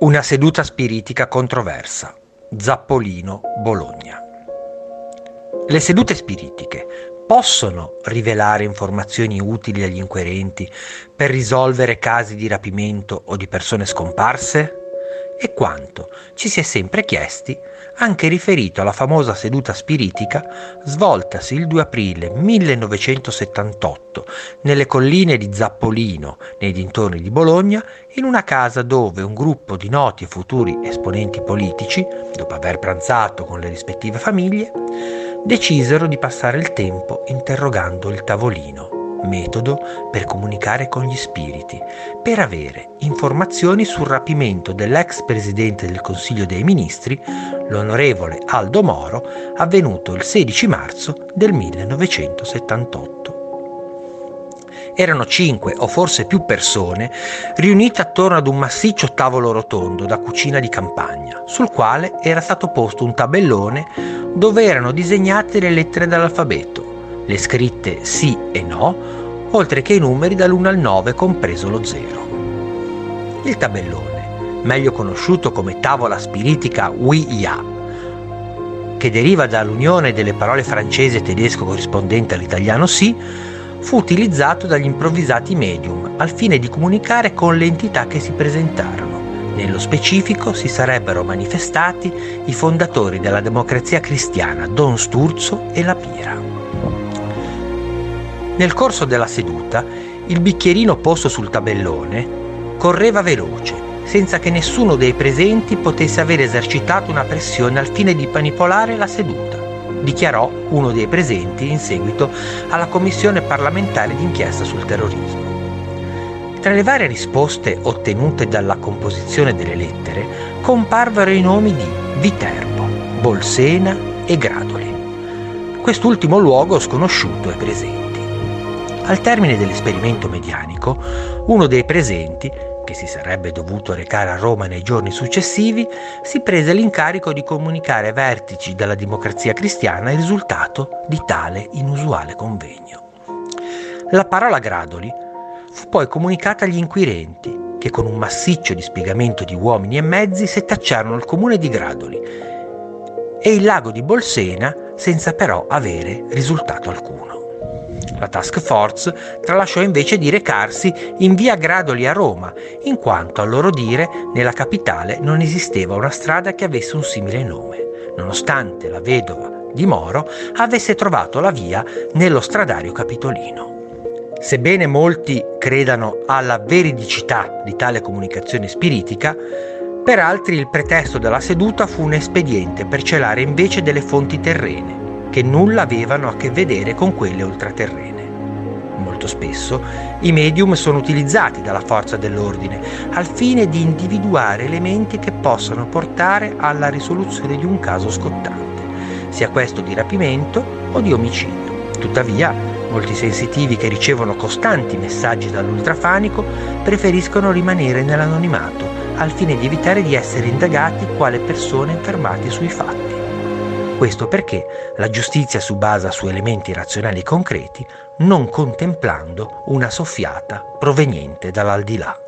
Una seduta spiritica controversa. Zappolino, Bologna. Le sedute spiritiche possono rivelare informazioni utili agli inquirenti per risolvere casi di rapimento o di persone scomparse? E quanto ci si è sempre chiesti anche riferito alla famosa seduta spiritica svoltasi il 2 aprile 1978 nelle colline di Zappolino, nei dintorni di Bologna, in una casa dove un gruppo di noti e futuri esponenti politici, dopo aver pranzato con le rispettive famiglie, decisero di passare il tempo interrogando il tavolino metodo per comunicare con gli spiriti, per avere informazioni sul rapimento dell'ex presidente del Consiglio dei Ministri, l'onorevole Aldo Moro, avvenuto il 16 marzo del 1978. Erano cinque o forse più persone riunite attorno ad un massiccio tavolo rotondo da cucina di campagna, sul quale era stato posto un tabellone dove erano disegnate le lettere dall'alfabeto le scritte sì e no, oltre che i numeri dall'1 al 9 compreso lo 0. Il tabellone, meglio conosciuto come tavola spiritica Wi-Ya, che deriva dall'unione delle parole francese e tedesco corrispondente all'italiano sì, fu utilizzato dagli improvvisati medium al fine di comunicare con le entità che si presentarono. Nello specifico si sarebbero manifestati i fondatori della democrazia cristiana Don Sturzo e La Pira. Nel corso della seduta, il bicchierino posto sul tabellone correva veloce, senza che nessuno dei presenti potesse aver esercitato una pressione al fine di manipolare la seduta, dichiarò uno dei presenti in seguito alla commissione parlamentare d'inchiesta sul terrorismo. Tra le varie risposte ottenute dalla composizione delle lettere comparvero i nomi di Viterbo, Bolsena e Gradoli. Quest'ultimo luogo sconosciuto è presente. Al termine dell'esperimento medianico, uno dei presenti, che si sarebbe dovuto recare a Roma nei giorni successivi, si prese l'incarico di comunicare ai vertici della democrazia cristiana il risultato di tale inusuale convegno. La parola Gradoli fu poi comunicata agli inquirenti, che con un massiccio dispiegamento di uomini e mezzi setacciarono il comune di Gradoli e il lago di Bolsena senza però avere risultato alcuno. La task force tralasciò invece di recarsi in via Gradoli a Roma, in quanto a loro dire nella capitale non esisteva una strada che avesse un simile nome, nonostante la vedova di Moro avesse trovato la via nello stradario capitolino. Sebbene molti credano alla veridicità di tale comunicazione spiritica, per altri il pretesto della seduta fu un espediente per celare invece delle fonti terrene, che nulla avevano a che vedere con quelle ultraterrene. Molto spesso i medium sono utilizzati dalla forza dell'ordine al fine di individuare elementi che possano portare alla risoluzione di un caso scottante, sia questo di rapimento o di omicidio. Tuttavia, molti sensitivi che ricevono costanti messaggi dall'ultrafanico preferiscono rimanere nell'anonimato al fine di evitare di essere indagati quale persone fermate sui fatti. Questo perché la giustizia si basa su elementi razionali concreti, non contemplando una soffiata proveniente dall'aldilà.